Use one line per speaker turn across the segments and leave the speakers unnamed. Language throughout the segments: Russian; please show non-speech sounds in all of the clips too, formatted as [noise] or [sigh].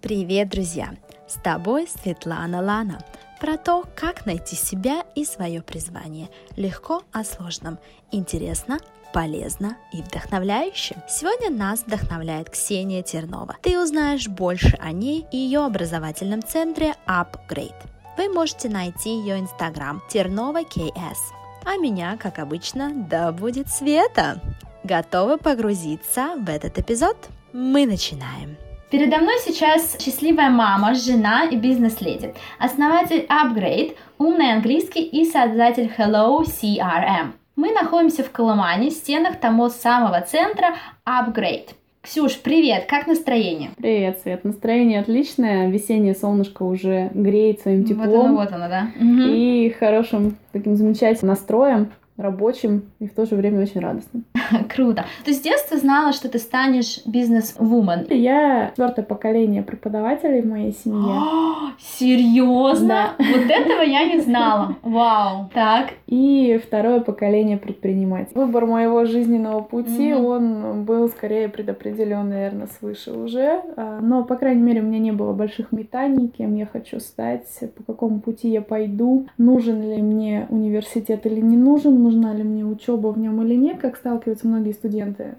Привет, друзья! С тобой Светлана Лана. Про то, как найти себя и свое призвание. Легко о сложном. Интересно, полезно и вдохновляюще. Сегодня нас вдохновляет Ксения Тернова. Ты узнаешь больше о ней и ее образовательном центре Upgrade. Вы можете найти ее инстаграм Тернова КС. А меня, как обычно, да будет света. Готовы погрузиться в этот эпизод? Мы начинаем.
Передо мной сейчас счастливая мама, жена и бизнес-леди, основатель Upgrade, умный английский и создатель Hello CRM. Мы находимся в Коломане, в стенах того самого центра Upgrade. Ксюш, привет, как настроение?
Привет, Свет, настроение отличное, весеннее солнышко уже греет своим теплом.
Вот оно, вот оно, да.
И хорошим таким замечательным настроем рабочим и в то же время очень радостным. [laughs]
Круто. Ты с детства знала, что ты станешь бизнес-вумен?
Я четвертое поколение преподавателей в моей семье. [gasps]
Серьезно? Да. Вот этого я не знала. [laughs] Вау. Так.
И второе поколение предпринимателей. Выбор моего жизненного пути, mm-hmm. он был скорее предопределен, наверное, свыше уже. А, но, по крайней мере, у меня не было больших метаний, кем я хочу стать, по какому пути я пойду, нужен ли мне университет или не нужен, нужна ли мне учеба в нем или нет, как сталкиваются многие студенты.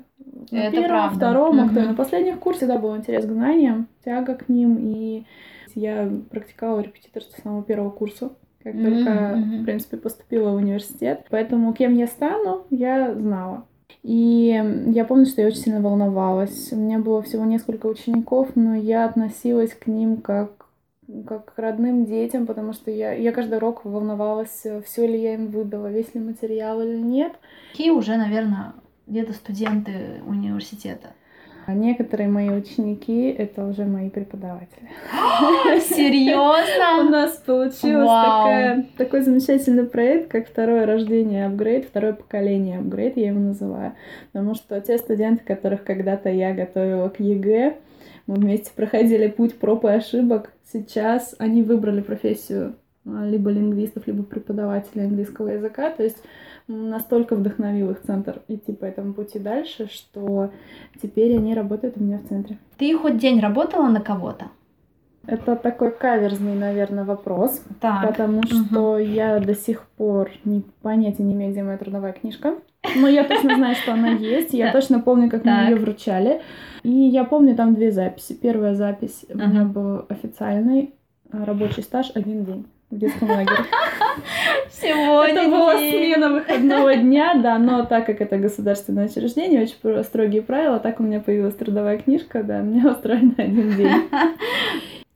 На
Это
первом,
правда.
втором, а кто на последних курсе, да, был интерес к знаниям, тяга к ним, и я практиковала репетиторство с самого первого курса, как
Мгм,
только, в принципе, поступила в университет. Поэтому кем я стану, я знала. И я помню, что я очень сильно волновалась. У меня было всего несколько учеников, но я относилась к ним как как к родным детям, потому что я, я каждый урок волновалась, все ли я им выдала, весь ли материал или нет.
Какие уже, наверное, где-то студенты университета?
А некоторые мои ученики — это уже мои преподаватели. [gasps] У
Серьезно?
нас получилось
Вау.
такая- такой замечательный проект, как второе рождение апгрейд, второе поколение апгрейд, я его называю. Потому что те студенты, которых когда-то я готовила к ЕГЭ, мы вместе проходили путь проб и ошибок. Сейчас они выбрали профессию а, либо лингвистов, либо преподавателей английского языка. То есть настолько вдохновил их центр идти по этому пути дальше, что теперь они работают у меня в центре.
Ты хоть день работала на кого-то?
Это такой каверзный, наверное, вопрос.
Так.
Потому что я до сих пор не, понятия не имею, где моя трудовая книжка. Но я точно знаю, что она есть. Я точно помню, как мне
Так.
ее вручали. И я помню там две записи. Первая запись у меня был официальный а, рабочий стаж один день в детском лагере. [laughs]
Всего
Это
один
была
день.
смена выходного дня, да, но так как это государственное учреждение, очень строгие правила, так у меня появилась трудовая книжка, да, меня [laughs] устроили на один день.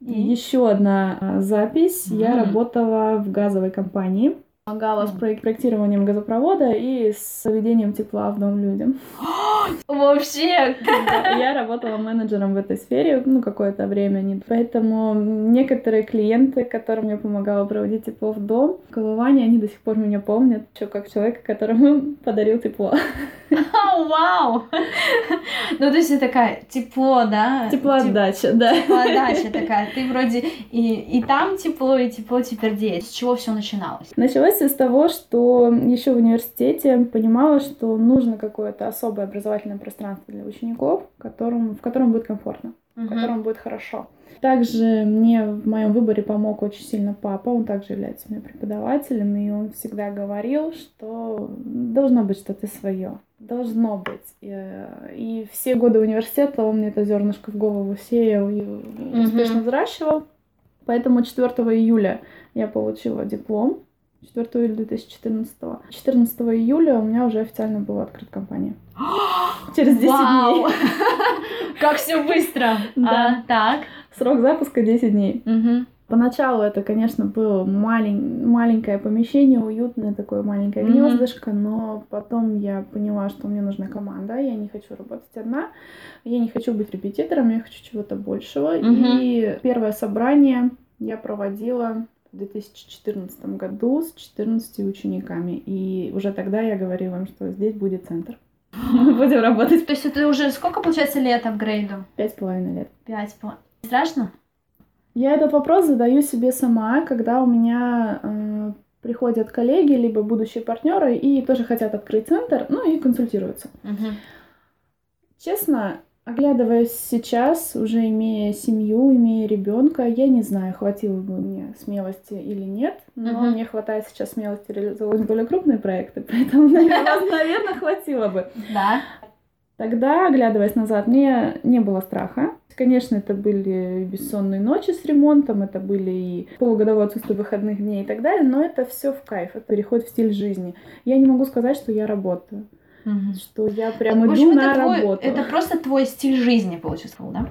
[laughs]
И?
Еще одна а, запись. Я
М.
работала в газовой компании. Помогала с проек- проектированием газопровода и с введением тепла в дом людям. [gasps]
Вообще,
Я работала менеджером в этой сфере, ну, какое-то время. не- Поэтому некоторые клиенты, которым я помогала проводить тепло в дом, в Колыване, они до сих пор меня помнят, еще как человека, которому [laughs] подарил тепло.
Ау, [laughs] вау! Ну, то есть это такая тепло, да?
Теплоотдача, да.
Теплоотдача такая. Ты вроде и, и там тепло, и тепло теперь здесь. С чего все начиналось?
Началось с того, что еще в университете понимала, что нужно какое-то особое образовательное пространство для учеников, которым, в котором будет комфортно, в котором будет хорошо. Также мне в моем выборе помог очень сильно папа, он также является меня преподавателем, и он всегда говорил, что должно быть что-то свое, должно быть. И, и все годы университета он мне это зернышко в голову сеял и успешно взращивал. Поэтому 4 июля я получила диплом. 4 июля 2014. 14 июля у меня уже официально была открыта компания. Через 10
Вау!
дней. [laughs]
Как все быстро!
Да.
А, так.
Срок запуска 10 дней.
Мгм.
Поначалу это, конечно, было малень- маленькое помещение, уютное такое маленькое гнездышко, но потом я поняла, что мне нужна команда, я не хочу работать одна, я не хочу быть репетитором, я хочу чего-то большего.
Мгм.
И первое собрание я проводила в 2014 году с 14 учениками. И уже тогда я говорила им, что здесь будет центр. [laughs] Мы будем работать
То есть это уже сколько, получается, лет апгрейду?
пять с половиной лет.
Пять. по- Страшно?
Я этот вопрос задаю себе сама, когда у меня э, приходят коллеги, либо будущие партнеры, и тоже хотят открыть центр, ну и консультируются.
Мгм.
Честно, Оглядываясь сейчас, уже имея семью, имея ребенка, я не знаю, хватило бы мне смелости или нет, но uh-huh. мне хватает сейчас смелости реализовывать более крупные проекты, [laughs] поэтому, наверное, [laughs] хватило бы.
Да.
Тогда, оглядываясь назад, мне не было страха. Конечно, это были бессонные ночи с ремонтом, это были и полугодовое отсутствие выходных дней и так далее, но это все в кайф, это переход в стиль жизни. Я не могу сказать, что я работаю. Угу. Что я прям иду общем, на
это
работу.
Твой, это просто твой стиль жизни, получился, да?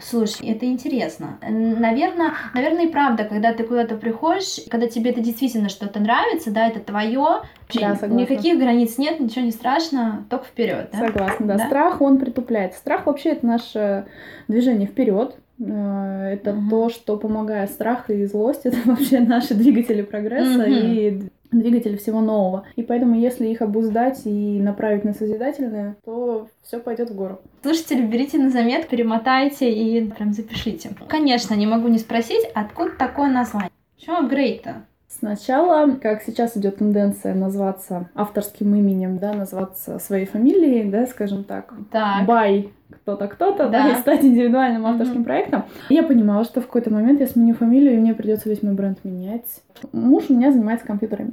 Слушай, это интересно. Наверное, наверное, и правда, когда ты куда-то приходишь, когда тебе это действительно что-то нравится, да, это твое, да, согласна. никаких границ нет, ничего не страшно, только вперед. Да?
Согласна, да. да. Страх, он притупляет. Страх вообще это наше движение вперед. Э, это угу. то, что помогает страх и злость, это [laughs] вообще наши двигатели прогресса угу. и двигатель всего нового. И поэтому, если их обуздать и направить на созидательное, то все пойдет в гору.
Слушатели, берите на заметку, перемотайте и прям запишите. Конечно, не могу не спросить, откуда такое название? Почему апгрейд-то?
Сначала, как сейчас идет тенденция назваться авторским именем, да, назваться своей фамилией, да, скажем так,
так.
бай кто-то, кто-то, да. да, и стать индивидуальным авторским mm-hmm. проектом. Я понимала, что в какой-то момент я сменю фамилию, и мне придется весь мой бренд менять. Муж у меня занимается компьютерами.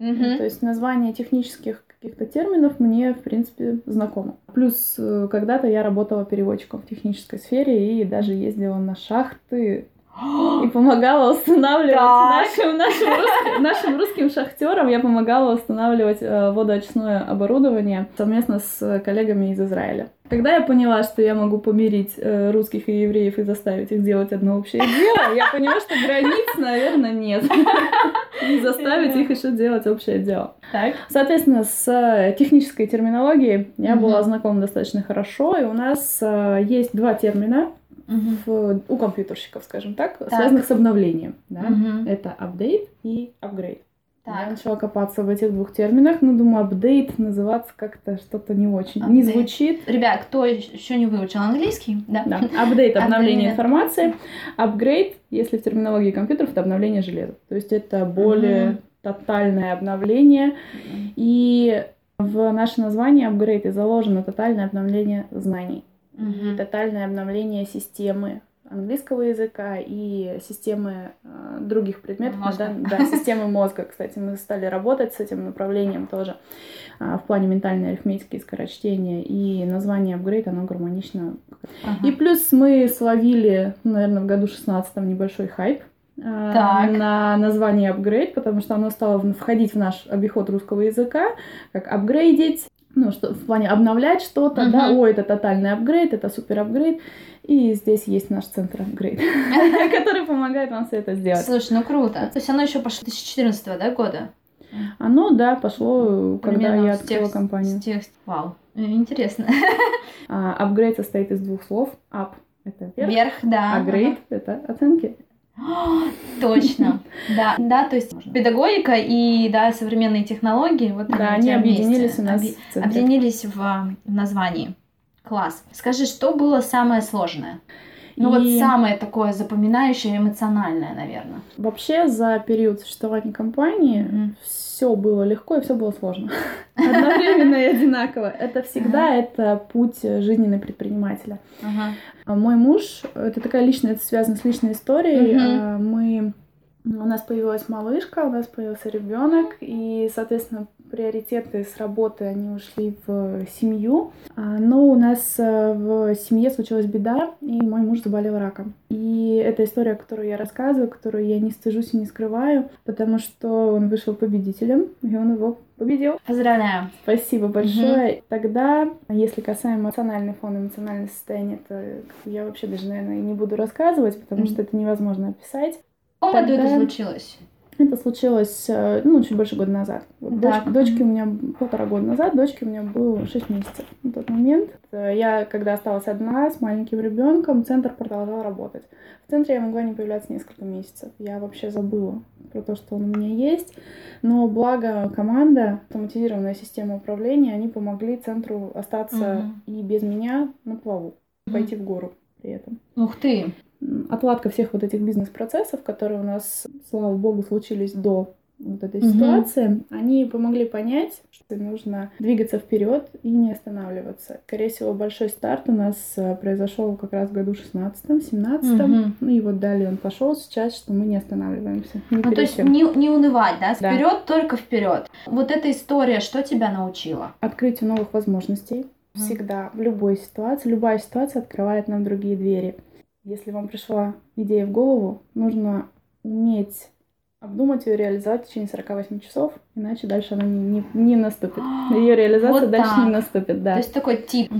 Mm-hmm. То есть название технических каких-то терминов мне, в принципе, знакомо. Плюс э, когда-то я работала переводчиком в технической сфере и даже ездила на шахты и помогала устанавливать нашим, нашим, русским, нашим русским шахтерам, я помогала устанавливать э, водоочистное оборудование совместно с коллегами из Израиля. Когда я поняла, что я могу помирить э, русских и евреев и заставить их делать одно общее дело, я поняла, что границ, наверное, нет. И заставить их еще делать общее дело.
Так.
Соответственно, с технической терминологией я была знакома достаточно хорошо, и у нас э, есть два термина, в, у компьютерщиков, скажем так, так, связанных с обновлением. Да? Угу. Это update и upgrade. Так. Я начала копаться в этих двух терминах, но думаю, апдейт называться как-то что-то не очень, update. не звучит.
Ребят, кто еще не выучил английский, да?
Да, апдейт — обновление информации, апгрейд, если в терминологии компьютеров, это обновление железа. То есть это более mm тотальное обновление. mm И в наше название апгрейд и заложено тотальное обновление знаний угу. тотальное обновление системы английского языка и системы э, других предметов,
мозга.
Да, да, системы мозга. Кстати, мы стали работать с этим направлением тоже э, в плане ментальной арифметики и скорочтения, и название апгрейд, оно гармонично. Ага. И плюс мы словили, наверное, в году 16 небольшой хайп, э, на название апгрейд, потому что оно стало входить в наш обиход русского языка, как апгрейдить, ну, что в плане обновлять что-то, uh-huh. да, о, это тотальный апгрейд, это супер апгрейд, и здесь есть наш центр апгрейд, [laughs] который помогает вам все это сделать.
Слушай, ну круто. То есть оно еще пошло 2014 да, года?
Оно, да, пошло, когда я открыла компанию.
Вау, интересно.
Апгрейд состоит из двух слов. Up — это вверх,
вверх да.
а grade — это оценки. [gasps]
Точно, да, да, то есть педагогика и да современные технологии, вот
да, они объединились у нас,
объединились в названии. Класс. Скажи, что было самое сложное? Ну и... вот самое такое запоминающее, эмоциональное, наверное.
Вообще за период существования компании mm-hmm. все было легко и все было сложно. [laughs] Одновременно и одинаково. Это всегда это путь жизненного предпринимателя. А мой муж, это такая личная, это связано с личной историей. А мы у нас появилась малышка, у нас появился ребенок, и, соответственно, приоритеты с работы, они ушли в семью. А, но у нас э, в семье случилась беда, и мой муж заболел раком. И это история, которую я рассказываю, которую я не стыжусь и не скрываю, потому что он вышел победителем, и он его победил.
Поздравляю.
Спасибо большое. Угу. Тогда, если касаемо эмоциональный фон, эмоциональное состояние, то я вообще даже, наверное, не буду рассказывать, потому угу. что это невозможно описать.
Каком году это случилось?
Это случилось, э, ну, чуть больше года назад. Вот дочь, дочке у меня полтора года назад, дочке у меня было 6 месяцев на тот момент. Э, я, когда осталась одна с маленьким ребенком, центр продолжал работать. В центре я могла не появляться несколько месяцев. Я вообще забыла про то, что он у меня есть. Но благо команда, автоматизированная система управления, они помогли центру остаться угу. и без меня на плаву, угу. пойти в гору при этом.
Ух ты!
Отладка всех вот этих бизнес-процессов, которые у нас, слава богу, случились до вот этой
Мгм.
ситуации, они помогли понять, что нужно двигаться вперед и не останавливаться. Скорее всего, большой старт у нас э, произошел как раз в году 16-17.
Мгм.
Ну и вот далее он пошел сейчас, что мы не останавливаемся. ни
Ну, то есть
чем.
не, не унывать, да?
Да.
Вперед, только вперед. Вот эта история, что тебя научила?
Открытие новых возможностей.
Мгм.
Всегда, в любой ситуации, любая ситуация открывает нам другие двери. Если вам пришла идея в голову, нужно уметь обдумать ее, реализовать в течение 48 часов, иначе дальше она не, не, не наступит. [gasps] Ее реализация
Вот
дальше не наступит, да.
То есть такой тип.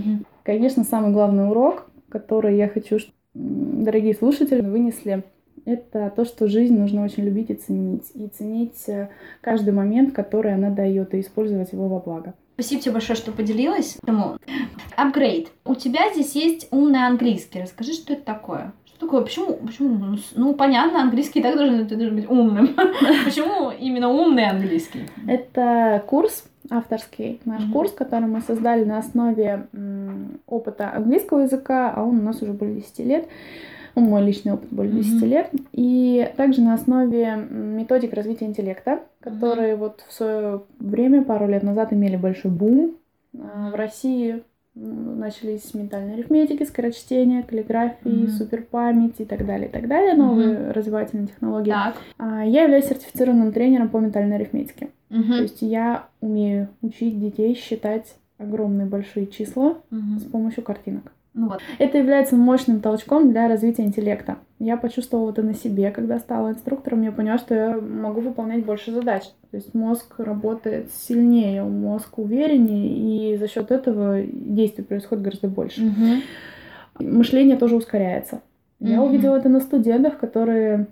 Конечно, самый главный урок, который я хочу, м, дорогие слушатели, вынесли, это то, что жизнь нужно очень любить и ценить. И ценить э, каждый момент, который она дает, и использовать его во благо.
Спасибо тебе большое, что поделилась. Апгрейд. У тебя здесь есть умный английский. Расскажи, что это такое? Что такое? Почему? Почему? Ну, Ну, понятно, английский и так должен, ты должен быть умным. [laughs] Почему именно умный английский?
Это курс авторский, наш
Мгм.
курс, который мы создали на основе м, опыта английского языка, а он у нас уже более 10 лет. Ну, мой личный опыт более 10
Мгм.
лет. И также на основе методик развития интеллекта, которые вот в свое время, пару лет назад, имели большой бум. А, В России начались ментальные арифметики, скорочтения, каллиграфии,
Мгм.
суперпамять и так далее, и так далее, новые развивательные технологии.
Так.
А, Я являюсь сертифицированным тренером по ментальной арифметике.
Мгм.
То есть я умею учить детей считать огромные большие числа
Мгм.
с помощью картинок.
Ну вот.
Это является мощным толчком для развития интеллекта. Я почувствовала это на себе, когда стала инструктором, я поняла, что я могу выполнять больше задач. То есть мозг работает сильнее, мозг увереннее, и за счет этого действий происходит гораздо больше.
Мгм.
Мышление тоже ускоряется. Я
Мгм.
увидела это на студентах, которые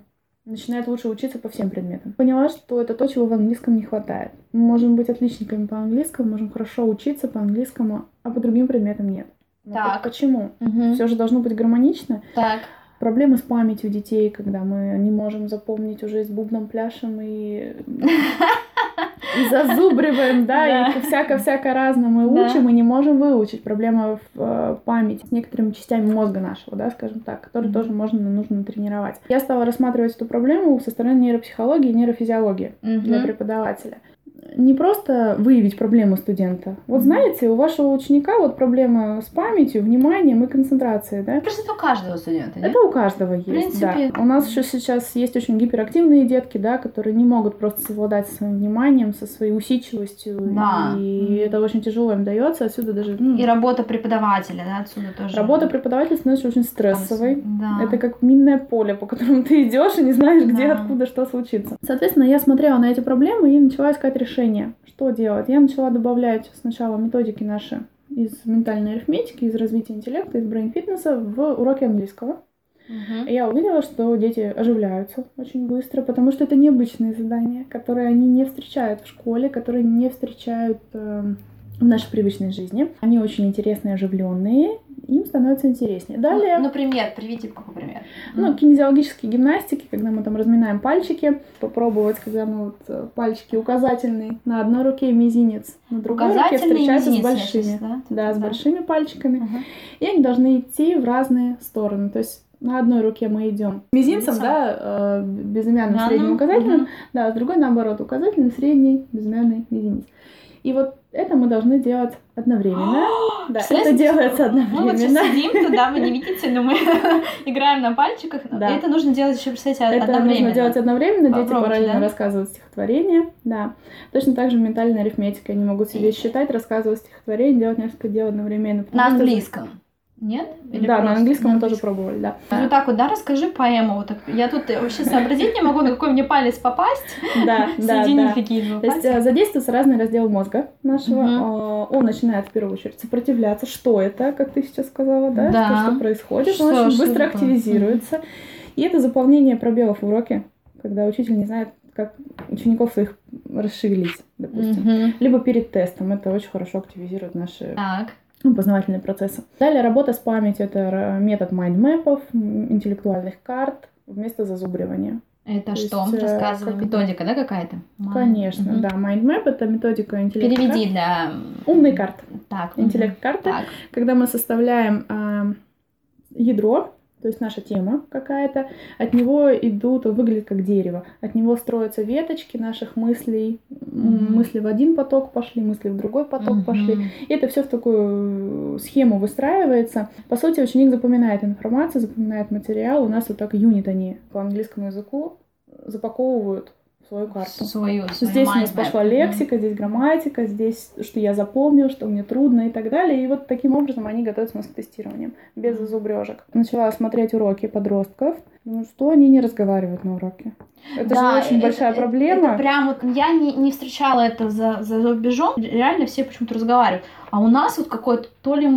начинают лучше учиться по всем предметам. Поняла, что это то, чего в английском не хватает. Мы можем быть отличниками по английскому, можем хорошо учиться по английскому, а по другим предметам нет. Но
Так.
Почему?
Мгм.
Все же должно быть гармонично.
Так.
Проблемы с памятью детей, когда мы не можем запомнить уже с бубном пляшем и, и зазубриваем, да, и всяко-всяко разному и
Да.
учим, и не можем выучить. Проблема в э, памяти с некоторыми частями мозга нашего, да, скажем так, которые
Мгм.
тоже можно, нужно тренировать. Я стала рассматривать эту проблему со стороны нейропсихологии и нейрофизиологии для
Мгм.
преподавателя. Не просто выявить проблему студента. Вот знаете, у вашего ученика вот проблема с памятью, вниманием и концентрацией, да?
Кажется, это у каждого студента, нет?
Это у каждого есть,
принципе,
да. У нас еще сейчас есть очень гиперактивные детки, да, которые не могут просто совладать со своим вниманием, со своей усидчивостью.
Да.
И
Мгм.
это очень тяжело им дается. Отсюда даже ну,
И работа преподавателя, да, отсюда тоже.
работа преподавателя становится очень стрессовой.
Да.
Это как минное поле, по которому ты идешь и не знаешь, где,
Да.
откуда, что случится. Соответственно, я смотрела на эти проблемы и начала искать решение. Что делать? Я начала добавлять сначала методики наши из ментальной арифметики, из развития интеллекта, из брейн-фитнеса в уроки английского.
Мгм.
Я увидела, что дети оживляются очень быстро, потому что это необычные задания, которые они не встречают в школе, которые не встречают эм, в нашей привычной жизни. Они очень интересные, оживленные, им становится интереснее. Далее,
Ну, Например, приведите какой пример.
ну, кинезиологические гимнастики, когда мы там разминаем пальчики, попробовать, когда мы вот э, пальчики указательные на одной руке и мизинец, на другой руке
Указательный
встречаются
мизинец,
с большими.
щас, да?
Да, с
Да.
большими пальчиками.
Мгм.
И они должны идти в разные стороны. То есть на одной руке мы идем мизинцем,
Мизинцем.
да, э, безымянным,
Да,
средним,
ну,
указательным,
мгм.
да, с другой наоборот, указательный, средний, безымянный, мизинец. И вот это мы должны делать одновременно. [gasps] Да, это делается
Мы вот сейчас
одновременно.
сидим туда, вы не [laughs] видите, но мы [laughs] играем на пальчиках.
Да.
И это нужно делать еще, представьте,
Это
одновременно.
нужно делать одновременно, дети
Попробуйте,
параллельно
да?
рассказывают стихотворение, да. Точно так же ментальная арифметика. Они могут себе считать, рассказывать стихотворение, делать несколько дел одновременно.
На английском. Нет? Или
Да, на английском мы тоже пробовали, да.
Вот так вот, да, расскажи поэму. Вот так. Я тут вообще сообразить не могу, на какой мне палец попасть. [laughs]
Да, [laughs] да, да.
какие
То есть э, задействуются разные разделы мозга нашего. Э, Он начинает в первую очередь сопротивляться. Что это, как ты сейчас сказала, да?
Да.
Что, происходит? Он очень
что
быстро активизируется. И это заполнение пробелов в уроке, когда учитель не знает, как учеников своих расшевелить, допустим. Либо перед тестом. Это очень хорошо активизирует наши
Так.
Ну, познавательные процессы. Далее работа с памятью. Это метод mind map ов, интеллектуальных карт вместо зазубривания.
Это
То
что?
есть, э,
Рассказывай.
как?
Методика, да, какая-то?
Конечно,
Мгм.
да. Майндмэп — это методика интеллекта.
Переведи для...
Умные карты.
Так.
Интеллект карты.
Так.
Когда мы составляем а, ядро то есть наша тема какая-то, от него идут, выглядит как дерево, от него строятся веточки наших мыслей, mm-hmm. мысли в один поток пошли, мысли в другой поток mm-hmm. пошли, и это все в такую схему выстраивается. По сути, ученик запоминает информацию, запоминает материал, у нас вот так юнит они по английскому языку запаковывают свою карту.
Свою,
свою здесь у нас пошла лексика, здесь грамматика, здесь что я запомнил, что мне трудно и так далее. И вот таким образом они готовятся у нас к тестированиям, без зубрежек. Начала смотреть уроки подростков. Ну, что они не разговаривают на уроке? Это да, же очень это, большая проблема.
Это прям вот я не, не встречала это за, за рубежом. Реально все почему-то разговаривают. А у нас вот какой-то то ли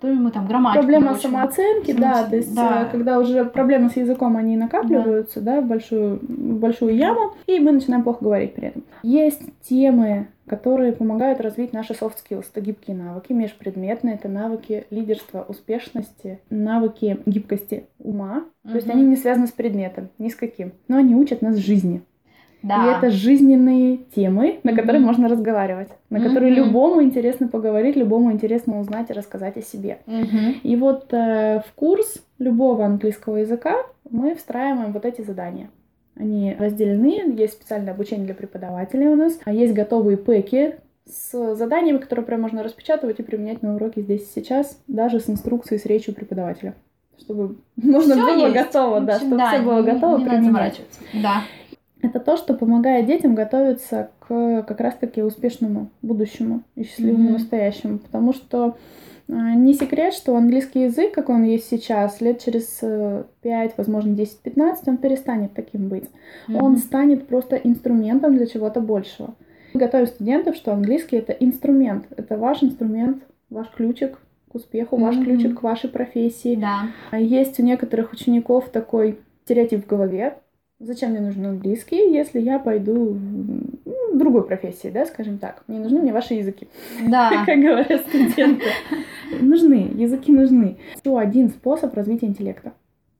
то мы там грамматику
Проблема очень... самооценки, да, то есть да. Э, когда уже проблемы с языком, они накапливаются, да, да в, большую, в большую яму, и мы начинаем плохо говорить при этом. Есть темы, которые помогают развить наши soft skills. Это гибкие навыки, межпредметные, это навыки лидерства, успешности, навыки гибкости ума. Угу. То есть они не связаны с предметом, ни с каким. Но они учат нас жизни. Да. И это жизненные темы, на которые mm-hmm. можно разговаривать, на mm-hmm. которые любому интересно поговорить, любому интересно узнать и рассказать о себе. Mm-hmm. И вот э, в курс любого английского языка мы встраиваем вот эти задания. Они разделены, есть специальное обучение для преподавателей у нас, а есть готовые пэки с заданиями, которые прям можно распечатывать и применять на уроке здесь и сейчас, даже с инструкцией, с речью преподавателя чтобы [laughs] всё было есть. готово, да, чтобы да, все было готово не применять.
Да
это то, что помогает детям готовиться к как раз-таки успешному будущему и счастливому mm-hmm. настоящему. Потому что э, не секрет, что английский язык, как он есть сейчас, лет через 5, э, возможно, 10-15, он перестанет таким быть. Mm-hmm. Он станет просто инструментом для чего-то большего. Мы готовим студентов, что английский это инструмент. Это ваш инструмент, ваш ключик к успеху, mm-hmm. ваш ключик к вашей профессии.
Да.
Есть у некоторых учеников такой стереотип в голове, Зачем мне нужен английский, если я пойду в другой профессии, да, скажем так. Не нужны мне ваши языки.
Да. [laughs]
Как говорят студенты. Нужны, языки нужны. Еще один способ развития интеллекта.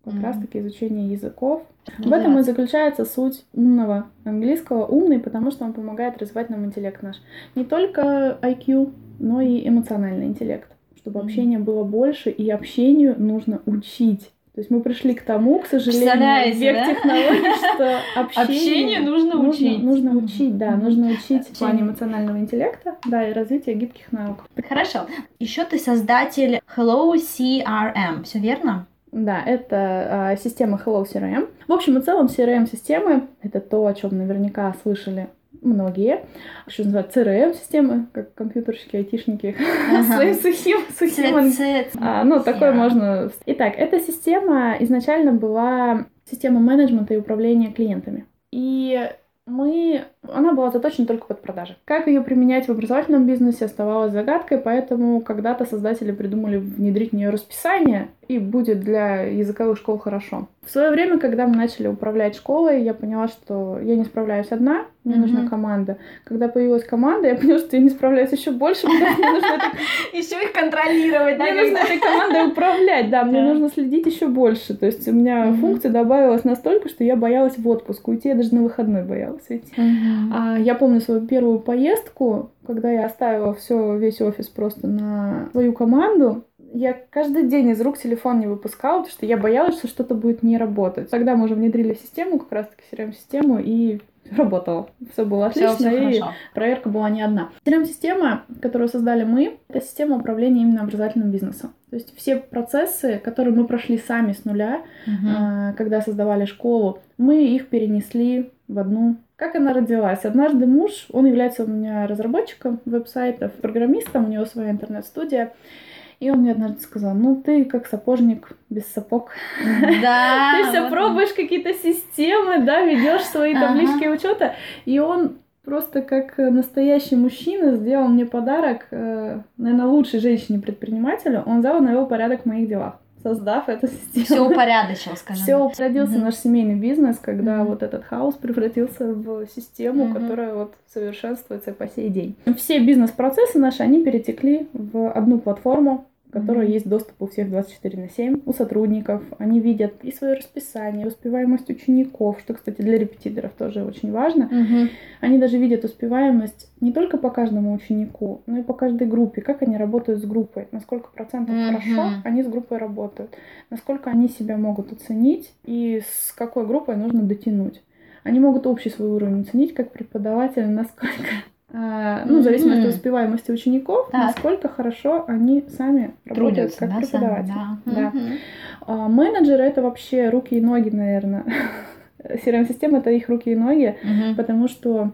Как mm-hmm. раз-таки изучение языков. В этом и заключается суть умного английского. Умный, потому что он помогает развивать нам интеллект наш. Не только IQ, но и эмоциональный интеллект. Чтобы mm-hmm. общения было больше, и общению нужно учить. То есть мы пришли к тому, к сожалению, век да? технологий, что [laughs] общение,
общение нужно, нужно учить.
Нужно учить, да, нужно учить в плане эмоционального интеллекта, да, и развития гибких наук.
Хорошо. Еще ты создатель Hello CRM, все верно?
Да, это э, система Hello CRM. В общем и целом CRM-системы — это то, о чем наверняка слышали многие, что называют CRM-системы, как компьютерщики, айтишники, [laughs] своим сухим, сухим. А, ну, такое можно... Итак, эта система изначально была система менеджмента и управления клиентами. И мы... Она была заточена только под продажи. Как ее применять в образовательном бизнесе оставалось загадкой, поэтому когда-то создатели придумали внедрить в нее расписание, и будет для языковых школ хорошо. В свое время, когда мы начали управлять школой, я поняла, что я не справляюсь одна, мне mm-hmm. нужна команда. Когда появилась команда, я поняла, что я не справляюсь еще больше, потому что мне нужно [laughs]
еще их контролировать,
Мне нужно этой командой управлять, да, мне нужно следить еще больше. То есть у меня функция добавилась настолько, что я боялась в отпуск уйти, я даже на выходной боялась А я помню свою первую поездку, когда я оставила все весь офис просто на свою команду, я каждый день из рук телефон не выпускала, потому что я боялась, что что-то будет не работать. Тогда мы уже внедрили систему, как раз-таки CRM-систему, и работало. Все было отлично, все, все и хорошо. проверка была не одна. CRM-система, которую создали мы, это система управления именно образовательным бизнесом. То есть все процессы, которые мы прошли сами с нуля, uh когда создавали школу, мы их перенесли в одну как она родилась? Однажды муж, он является у меня разработчиком веб-сайтов, программистом, у него своя интернет-студия. И он мне однажды сказал, ну ты как сапожник без сапог.
Да. [laughs]
Ты все пробуешь какие-то системы, да, ведешь свои таблички учета. И он просто как настоящий мужчина сделал мне подарок, э, наверное, лучшей женщине-предпринимателю. Он и навел порядок в моих делах создав эту систему.
Все упорядочил, скажем.
Все родился mm-hmm. наш семейный бизнес, когда mm-hmm. вот этот хаос превратился в систему, mm-hmm. которая вот совершенствуется по сей день. Все бизнес-процессы наши, они перетекли в одну платформу, которой есть доступ у всех 24 на 7, у сотрудников. Они видят и свое расписание, и успеваемость учеников, что, кстати, для репетиторов тоже очень важно. Mm-hmm. Они даже видят успеваемость не только по каждому ученику, но и по каждой группе, как они работают с группой, на сколько процентов mm-hmm. хорошо они с группой работают, насколько они себя могут оценить и с какой группой нужно дотянуть. Они могут общий свой уровень оценить как преподаватель, насколько ну, в зависимости от успеваемости учеников, так. насколько хорошо они сами работают как да, преподаватели. Сами, да. Да. А, менеджеры это вообще руки и ноги, наверное. [laughs] CRM-система это их руки и ноги, угу. потому что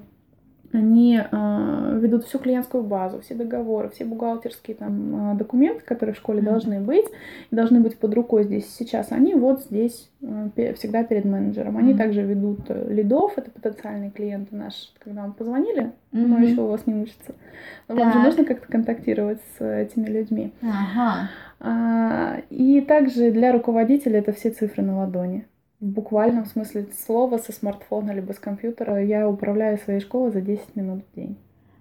они э, ведут всю клиентскую базу, все договоры, все бухгалтерские там э, документы, которые в школе mm-hmm. должны быть, должны быть под рукой здесь сейчас. Они вот здесь э, всегда перед менеджером. Они mm-hmm. также ведут э, лидов, это потенциальные клиенты наши. Когда вам позвонили, mm-hmm. но еще у вас не учатся, но вам же нужно как-то контактировать с этими людьми.
Ага.
А, и также для руководителя это все цифры на ладони в буквальном смысле слова со смартфона либо с компьютера я управляю своей школой за 10 минут в день.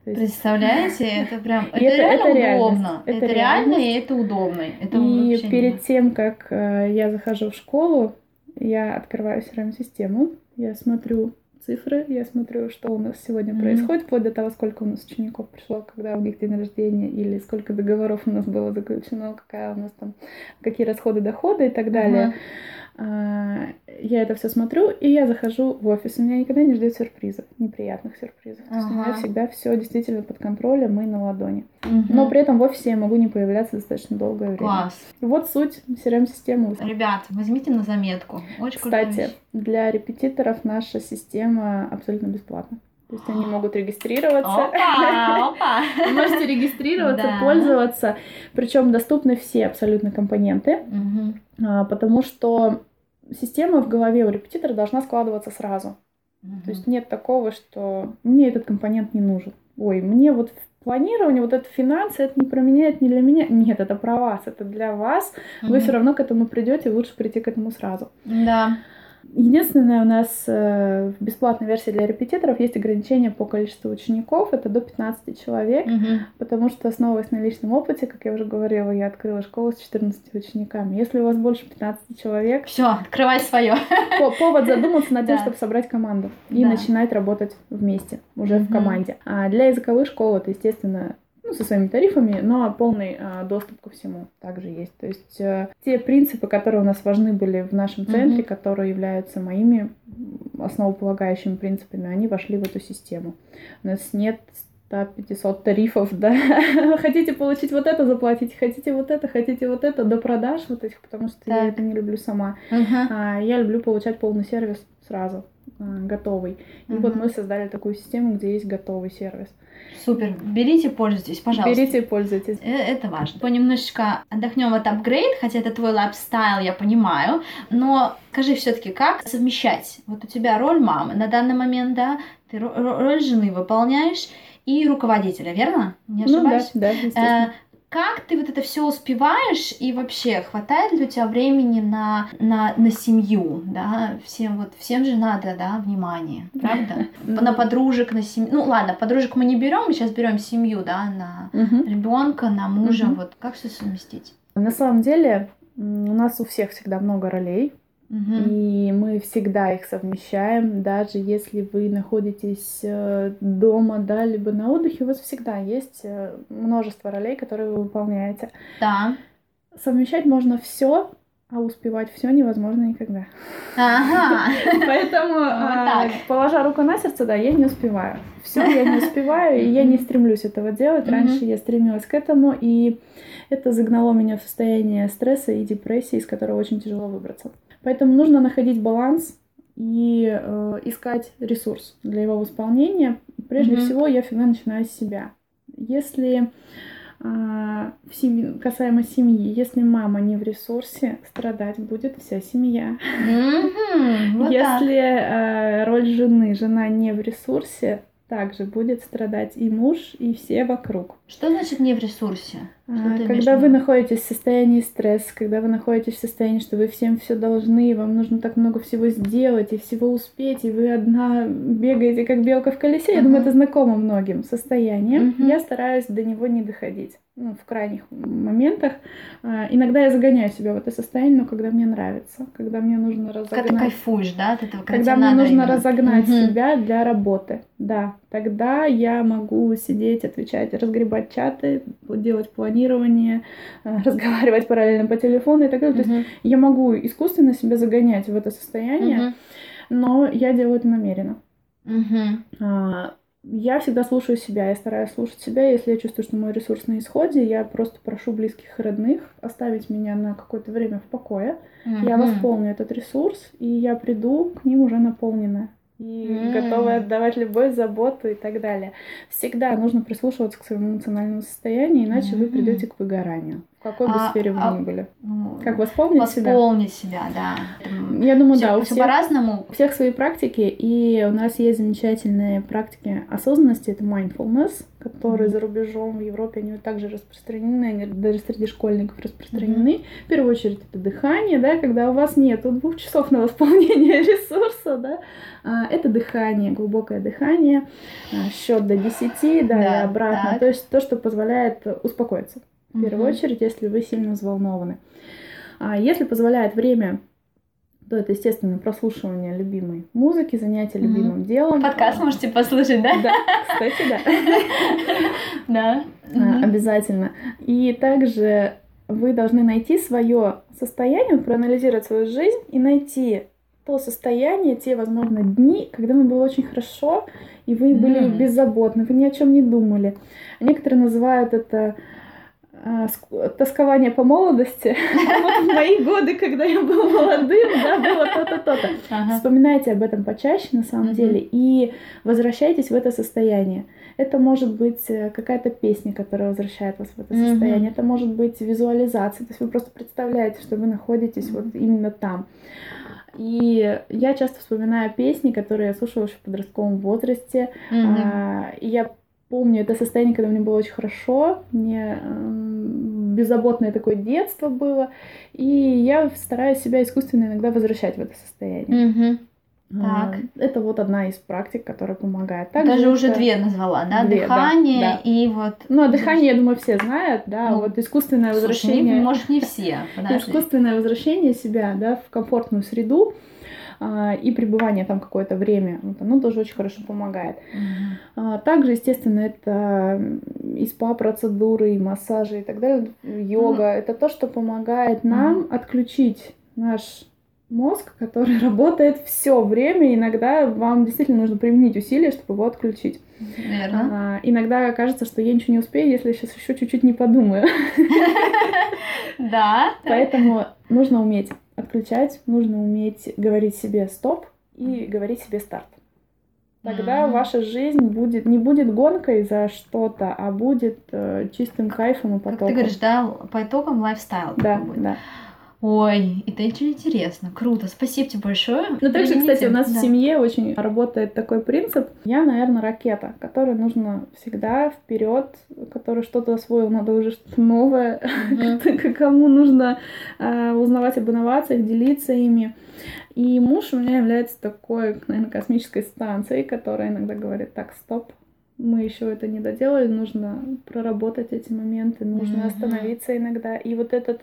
есть... Представляете, [laughs] это прям это, это реально это удобно. Это, это реально и это удобно. Это
и перед тем, как э, я захожу в школу, я открываю CRM-систему, я смотрю цифры, я смотрю, что у нас сегодня mm-hmm. происходит, вплоть до того, сколько у нас учеников пришло, когда у них день рождения, или сколько договоров у нас было заключено, какая у нас там, какие расходы, доходы и так далее. Mm-hmm я это все смотрю, и я захожу в офис. У меня никогда не ждет сюрпризов, неприятных сюрпризов. Ага. То есть у меня всегда все действительно под контролем и на ладони. Угу. Но при этом в офисе я могу не появляться достаточно долгое время.
Класс.
Вот суть CRM-системы.
Ребят, возьмите на заметку. Очень
Кстати, для репетиторов наша система абсолютно бесплатна. То есть они могут регистрироваться.
Опа, опа.
Вы [laughs] можете регистрироваться, да. пользоваться. Причем доступны все абсолютно компоненты, угу. потому что система в голове у репетитора должна складываться сразу. Угу. То есть нет такого, что мне этот компонент не нужен. Ой, мне вот планирование, вот это финансы, это не про меня, это не для меня. Нет, это про вас, это для вас. Угу. Вы все равно к этому придете, лучше прийти к этому сразу.
Да.
Единственное, у нас э, в бесплатной версии для репетиторов есть ограничение по количеству учеников, это до 15 человек, угу. потому что, основываясь на личном опыте, как я уже говорила, я открыла школу с 14 учениками. Если у вас больше 15 человек...
Все, открывай свое. [laughs]
Повод задуматься над тем, чтобы собрать команду и начинать работать вместе, уже в команде. А для языковых школ это, естественно, ну, со своими тарифами, но полный а, доступ ко всему также есть. То есть а, те принципы, которые у нас важны были в нашем центре, mm-hmm. которые являются моими основополагающими принципами, они вошли в эту систему. У нас нет 100-500 тарифов, да. [laughs] хотите получить вот это, заплатить, хотите вот это, хотите вот это, до продаж вот этих, потому что так. я это не люблю сама. Uh-huh. А, я люблю получать полный сервис сразу, готовый. И uh-huh. вот мы создали такую систему, где есть готовый сервис.
Супер. Берите, пользуйтесь, пожалуйста.
Берите и пользуйтесь.
Э, это важно. Понемножечко отдохнем от апгрейд, хотя это твой лайфстайл, я понимаю. Но скажи все-таки, как совмещать? Вот у тебя роль мамы на данный момент, да, ты роль жены выполняешь и руководителя, верно? Не ошибаюсь?
Ну, да, да.
Э, как ты вот это все успеваешь и вообще хватает ли у тебя времени на, на, на семью, да, всем вот, всем же надо, да, внимание, [laughs] правда? На подружек, на семью, ну ладно, подружек мы не берем, мы сейчас берем семью, да, на ребенка, на мужа, вот как все совместить?
На самом деле у нас у всех всегда много ролей, Угу. И мы всегда их совмещаем, даже если вы находитесь э, дома, да, либо на отдыхе, у вас всегда есть э, множество ролей, которые вы выполняете.
Да.
Совмещать можно все, а успевать все невозможно никогда.
Ага. [laughs]
Поэтому, [laughs] а, положа руку на сердце, да, я не успеваю. Все я не успеваю, и я не стремлюсь этого делать. Раньше я стремилась к этому, и это загнало меня в состояние стресса и депрессии, из которого очень тяжело выбраться. Поэтому нужно находить баланс и э, искать ресурс для его восполнения. Прежде всего, я всегда начинаю с себя. Если в семье, касаемо семьи, если мама не в ресурсе, страдать будет вся семья.
Mm-hmm. Вот
если э, роль жены, жена не в ресурсе, также будет страдать и муж, и все вокруг.
Что значит не в ресурсе?
А, когда вы находитесь в состоянии стресса, когда вы находитесь в состоянии, что вы всем все должны, вам нужно так много всего сделать и всего успеть, и вы одна бегаете как белка в колесе, uh-huh. я думаю, это знакомо многим состоянием. Uh-huh. Я стараюсь до него не доходить ну, в крайних моментах. А, иногда я загоняю себя в это состояние, но когда мне нравится, когда мне нужно разогнать... Когда ты
кайфуешь, да, от этого,
когда, мне нужно именно. разогнать угу. себя для работы, да, тогда я могу сидеть, отвечать, разгребать чаты, делать планирование, а, [laughs] разговаривать параллельно по телефону и так далее. Угу. То есть я могу искусственно себя загонять в это состояние, угу. но я делаю это намеренно. Угу я всегда слушаю себя, я стараюсь слушать себя. Если я чувствую, что мой ресурс на исходе, я просто прошу близких и родных оставить меня на какое-то время в покое. Mm-hmm. Я восполню этот ресурс, и я приду к ним уже наполненная и mm. готовы отдавать любовь, заботу и так далее. Всегда нужно прислушиваться к своему эмоциональному состоянию, иначе mm-hmm. вы придете к выгоранию какой бы а, сфере вы а, ни были. Ну, как восполнить,
восполнить себя? себя,
да. Я думаю,
всё,
да,
у всех, по-разному.
У всех свои практики, и у нас есть замечательные практики осознанности, это mindfulness, которые mm-hmm. за рубежом в Европе, они также распространены, они даже среди школьников распространены. Mm-hmm. В первую очередь это дыхание, да, когда у вас нет двух часов на восполнение [laughs] ресурса, да, а, это дыхание, глубокое дыхание, а, счет до 10, да, да и обратно, так. то есть то, что позволяет успокоиться в первую mm-hmm. очередь, если вы сильно взволнованы. А если позволяет время, то это, естественно, прослушивание любимой музыки, занятие mm-hmm. любимым делом.
Подкаст можете послушать, да?
Да, кстати, да. [laughs]
Да.
А, обязательно. И также вы должны найти свое состояние, проанализировать свою жизнь и найти то состояние, те, возможно, дни, когда вам было очень хорошо, и вы были mm. беззаботны, вы ни о чем не думали. Некоторые называют это а, тоскование по молодости. [laughs] Вот в мои годы, когда я был молодым, да, было то-то, то-то. Вспоминайте об этом почаще, на самом деле, и возвращайтесь в это состояние. Это может быть э, какая-то песня, которая возвращает вас в это состояние. Это может быть визуализация. То есть вы просто представляете, что вы находитесь вот именно там. И я часто вспоминаю песни, которые я слушала еще в подростковом возрасте. Mm-hmm. И я помню это состояние, когда мне было очень хорошо, мне беззаботное такое детство было, и я стараюсь себя искусственно иногда возвращать в это состояние.
Угу. Так.
Это вот одна из практик, которая помогает.
Также Даже уже две назвала, да? Две, дыхание да, да. и вот...
Ну, а дыхание, я думаю, все знают, да, ну, вот искусственное слушай, возвращение...
Не, может, не все, [laughs]
подожди. Искусственное возвращение себя, да, в комфортную среду, и пребывание там какое-то время, вот оно тоже очень хорошо помогает.
Mm-hmm.
Также, естественно, это и спа-процедуры, и массажи и так далее, йога. Mm-hmm. Это то, что помогает нам mm-hmm. отключить наш мозг, который [laughs] работает все время. Иногда вам действительно нужно применить усилия, чтобы его отключить.
Верно.
А, иногда кажется, что я ничего не успею, если сейчас еще чуть-чуть не подумаю. [laughs]
Да.
Поэтому нужно уметь отключать, нужно уметь говорить себе стоп и говорить себе старт. Тогда mm-hmm. ваша жизнь будет не будет гонкой за что-то, а будет э, чистым кайфом и потоком. Как
ты говоришь, да, по итогам лайфстайл.
Да, будет. да.
Ой, это очень интересно, круто, спасибо тебе большое.
Ну, также, кстати, у нас да. в семье очень работает такой принцип. Я, наверное, ракета, которой нужно всегда вперед, который что-то освоил, надо уже что-то новое, mm-hmm. [laughs] кому нужно э, узнавать об инновациях, делиться ими. И муж у меня является такой, наверное, космической станцией, которая иногда говорит, так, стоп, мы еще это не доделали, нужно проработать эти моменты, нужно mm-hmm. остановиться иногда. И вот этот...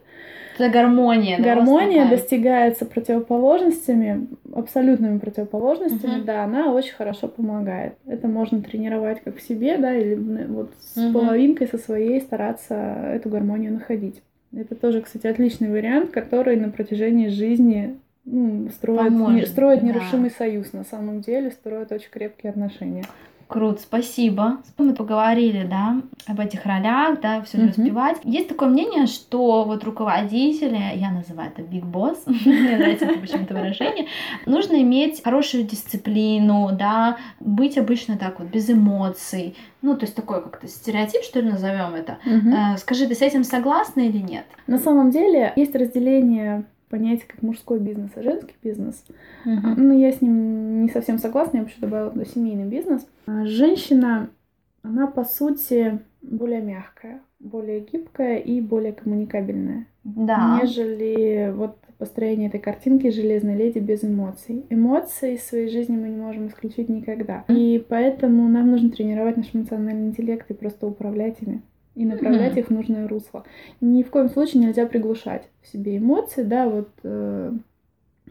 Это гармония.
Гармония да, достигается противоположностями, абсолютными противоположностями, mm-hmm. да, она очень хорошо помогает. Это можно тренировать как в себе, да, или вот с mm-hmm. половинкой со своей стараться эту гармонию находить. Это тоже, кстати, отличный вариант, который на протяжении жизни ну, строит, не, строит да. нерушимый союз на самом деле, строит очень крепкие отношения.
Круто, спасибо. Мы поговорили, да, об этих ролях, да, все mm-hmm. успевать. Есть такое мнение, что вот руководители, я называю это big boss, [laughs] мне нравится это почему-то выражение, нужно иметь хорошую дисциплину, да, быть обычно так вот, без эмоций, ну, то есть такой как-то стереотип, что ли, назовем это.
Mm-hmm.
Скажи, ты с этим согласна или нет?
На самом деле есть разделение понятие как мужской бизнес, а женский бизнес.
Uh-huh.
Но я с ним не совсем согласна, я вообще добавила туда семейный бизнес. А женщина она по сути более мягкая, более гибкая и более коммуникабельная,
Да.
нежели вот построение этой картинки «Железной леди» без эмоций. Эмоции в своей жизни мы не можем исключить никогда. И поэтому нам нужно тренировать наш эмоциональный интеллект и просто управлять ими и направлять
Мгм.
их в нужное русло. Ни в коем случае нельзя приглушать в себе эмоции, да, вот э,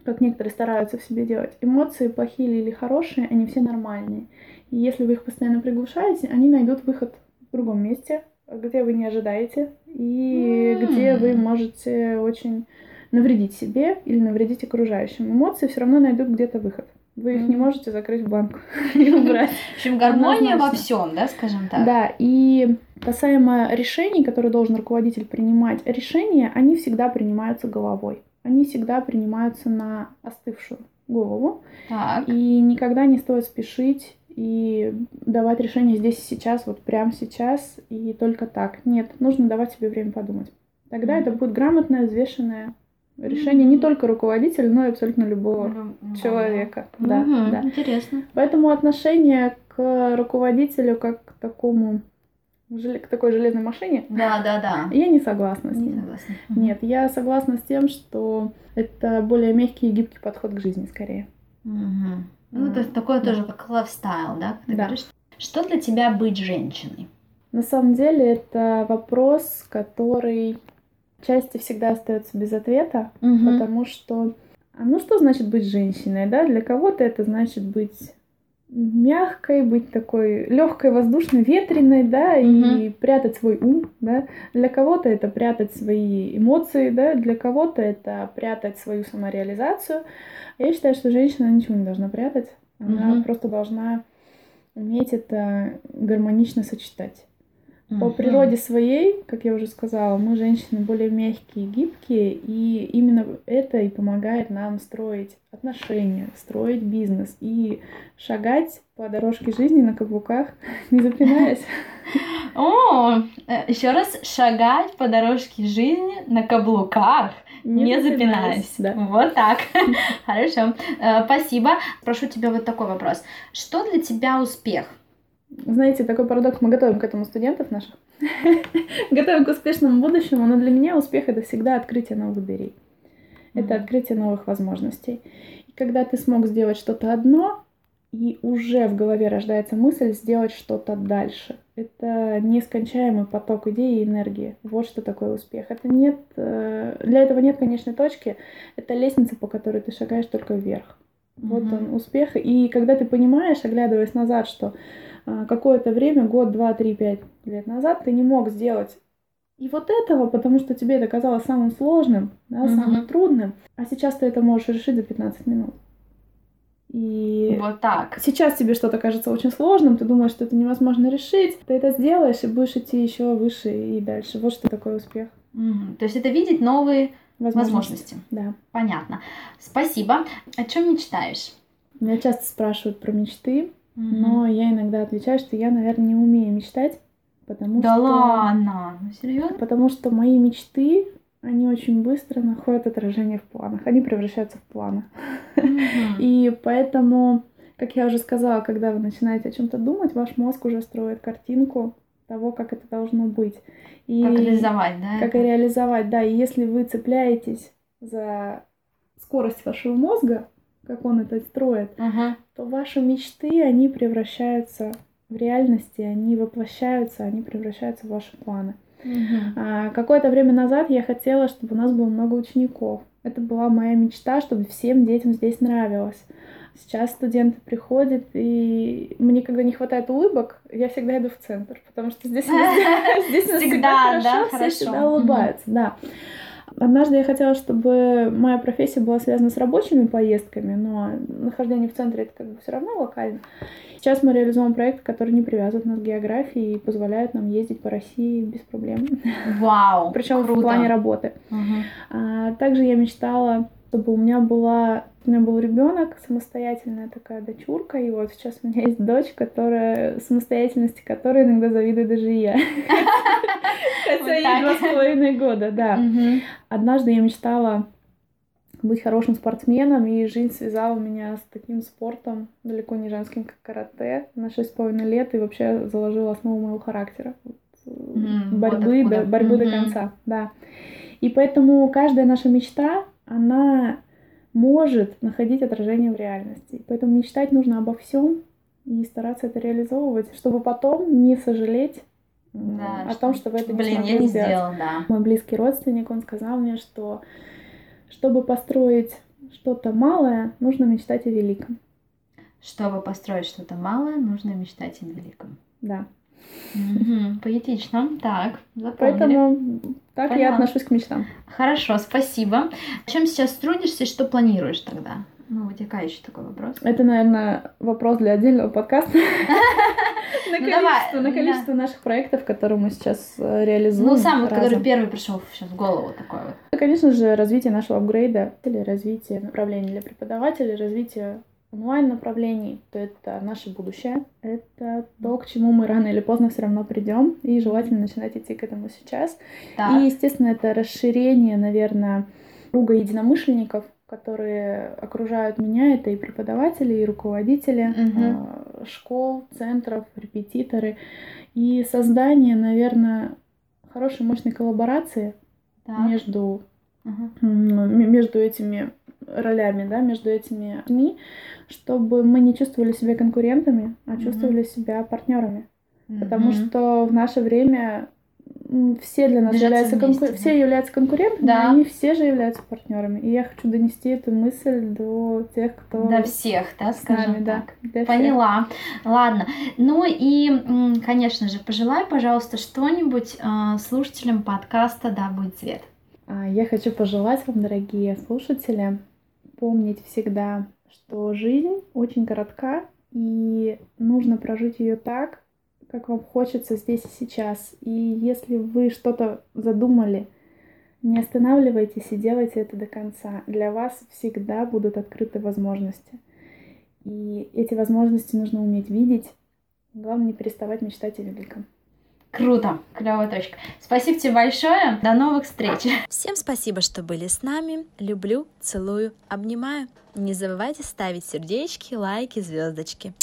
как некоторые стараются в себе делать. Эмоции плохие или хорошие, они все нормальные. И если вы их постоянно приглушаете, они найдут выход в другом месте, где вы не ожидаете, и
М.
где вы можете очень навредить себе или навредить окружающим. Эмоции все равно найдут где-то выход. Вы их не можете закрыть в банку [laughs] и убрать.
В общем, гармония во всем, да, скажем так.
Да, и касаемо решений, которые должен руководитель принимать, решения, они всегда принимаются головой. Они всегда принимаются на остывшую голову.
Так.
И никогда не стоит спешить и давать решение здесь и сейчас, вот прямо сейчас, и только так. Нет, нужно давать себе время подумать. Тогда это будет грамотное, взвешенное решение не только руководителя, но и абсолютно любого
Любого,
человека.
да.
Да,
Мгм,
да.
Интересно.
Поэтому отношение к руководителю как к такому к такой железной машине, [laughs]
Да, да, да.
я не согласна с
Не
ним.
согласна. Мгм.
Нет, я согласна с тем, что это более мягкий и гибкий подход к жизни скорее.
Мгм. Ну, это такое
да.
тоже, как лайфстайл, да, как ты
Да.
говоришь. Что для тебя быть женщиной?
На самом деле это вопрос, который части всегда остается без ответа,
Мгм.
потому что, а ну что значит быть женщиной, да? Для кого-то это значит быть мягкой, быть такой легкой, воздушной, ветреной, да, и
Мгм.
прятать свой ум, да. Для кого-то это прятать свои эмоции, да, для кого-то это прятать свою самореализацию. Я считаю, что женщина ничего не должна прятать, она
Мгм.
просто должна уметь это гармонично сочетать. По природе своей, как я уже сказала, мы женщины более мягкие, гибкие, и именно это и помогает нам строить отношения, строить бизнес и шагать по дорожке жизни на каблуках, [laughs] не запинаясь.
О, еще раз шагать по дорожке жизни на каблуках, не, запинаясь.
Да.
Вот так. [laughs] Хорошо. Э, Спасибо. Прошу тебя вот такой вопрос. Что для тебя успех?
Знаете, такой парадокс, мы готовим к этому студентов наших. [laughs] Готовим к успешному будущему, но для меня успех это всегда открытие новых дверей. Это открытие новых возможностей. И когда ты смог сделать что-то одно, и уже в голове рождается мысль сделать что-то дальше. Это нескончаемый поток идей и энергии. Вот что такое успех. Это нет, э, для этого нет конечной точки. Это лестница, по которой ты шагаешь только вверх. Вот он успех. И когда ты понимаешь, оглядываясь назад, что а, какое-то время, год, два, три, пять лет назад, ты не мог сделать и вот этого, потому что тебе это казалось самым сложным, да,
Мгм.
самым трудным, а сейчас ты это можешь решить за 15 минут. И
Вот так.
сейчас тебе что-то кажется очень сложным, ты думаешь, что это невозможно решить, ты это сделаешь и будешь идти еще выше и дальше. Вот что такое успех.
Мгм. То есть это видеть новые возможности.
Да.
Понятно. Спасибо. О чем мечтаешь?
Меня часто спрашивают про мечты,
Мгм.
но я иногда отвечаю, что я, наверное, не умею мечтать, потому
Да
что...
ладно, ну серьезно?
Потому что мои мечты, они очень быстро находят отражение в планах. Они превращаются в планы. И поэтому, как я уже сказала, когда вы начинаете о чем-то думать, ваш мозг уже строит картинку того, как это должно быть. И
Как реализовать, да?
как
это?
реализовать, да. И если вы цепляетесь за скорость вашего мозга, как он это строит,
Ага.
то ваши мечты, они превращаются в реальности, они воплощаются, они превращаются в ваши планы.
Мгм.
А, Какое-то время назад я хотела, чтобы у нас было много учеников. Это была моя мечта, чтобы всем детям здесь нравилось. Сейчас студенты приходят, и мне, когда не хватает улыбок, я всегда иду в центр, потому что здесь, [laughs] [laughs] здесь
Всегда,
всегда
да,
хорошо, все всегда улыбаются, да. Однажды я хотела, чтобы моя профессия была связана с рабочими поездками, но нахождение в центре это как бы все равно локально. Сейчас мы реализуем проект, который не привязывает нас к географии и позволяет нам ездить по России без проблем.
Вау. [laughs]
Причем в плане работы. А, также я мечтала, чтобы у меня была у меня был ребенок, самостоятельная такая дочурка, и вот сейчас у меня [laughs] есть дочь, которая самостоятельности которой иногда завидую даже я. [laughs] Хотя ей два с половиной года, да. Однажды я мечтала быть хорошим спортсменом, и жизнь связала меня с таким спортом, далеко не женским, как карате, на 6,5 лет, и вообще заложила основу моего характера. Mm, борьбы, вот до, борьбы mm-hmm. до конца, да. И поэтому каждая наша мечта, она может находить отражение в реальности. Поэтому мечтать нужно обо всем и стараться это реализовывать, чтобы потом не сожалеть да, о том, что вы это
блин,
не
я не сделала, да.
Мой близкий родственник, он сказал мне, что чтобы построить что-то малое, нужно мечтать о великом.
Чтобы построить что-то малое, нужно мечтать о великом.
Да.
Угу, поэтично. Так, запомнили.
Поэтому так Поняла. я отношусь к мечтам.
Хорошо, спасибо. Чем сейчас трудишься и что планируешь тогда? Ну, вытекающий такой вопрос.
Это, наверное, вопрос для отдельного подкаста. [laughs] На ну, количество, на количество наших проектов, которые мы сейчас э, реализуем.
Ну, самый, который первый пришел сейчас в голову такой вот.
Конечно же, развитие нашего апгрейда, или развитие направлений для преподавателей, развитие онлайн-направлений, то это наше будущее. Это то, к чему мы рано или поздно все равно придем. И желательно начинать идти к этому сейчас. Так. И, естественно, это расширение, наверное, круга единомышленников, которые окружают меня. Это и преподаватели, и руководители угу. школ, центров, репетиторы. И создание, наверное, хорошей, мощной коллаборации так. между, угу. между этими ролями, да, между этими людьми, чтобы мы не чувствовали себя конкурентами, а чувствовали mm-hmm. себя партнерами. Потому что в наше время все для нас являются, конку... да. все являются конкурентами, да. они все же являются партнерами. И я хочу донести эту мысль до тех, кто...
До всех, да, скажем нами, так. Да, Поняла. Всех. Ладно. Ну и, конечно же, пожелай, пожалуйста, что-нибудь э, слушателям подкаста «Да, будет свет».
А, я хочу пожелать вам, дорогие слушатели, помнить всегда, что жизнь очень коротка, и нужно прожить ее так, как вам хочется здесь и сейчас. И если вы что-то задумали, не останавливайтесь и делайте это до конца. Для вас всегда будут открыты возможности. И эти возможности нужно уметь видеть. Главное не переставать мечтать о великом.
Круто, клевая точка. Спасибо тебе большое. До новых встреч.
Всем спасибо, что были с нами. Люблю, целую, обнимаю. Не забывайте ставить сердечки, лайки, звездочки.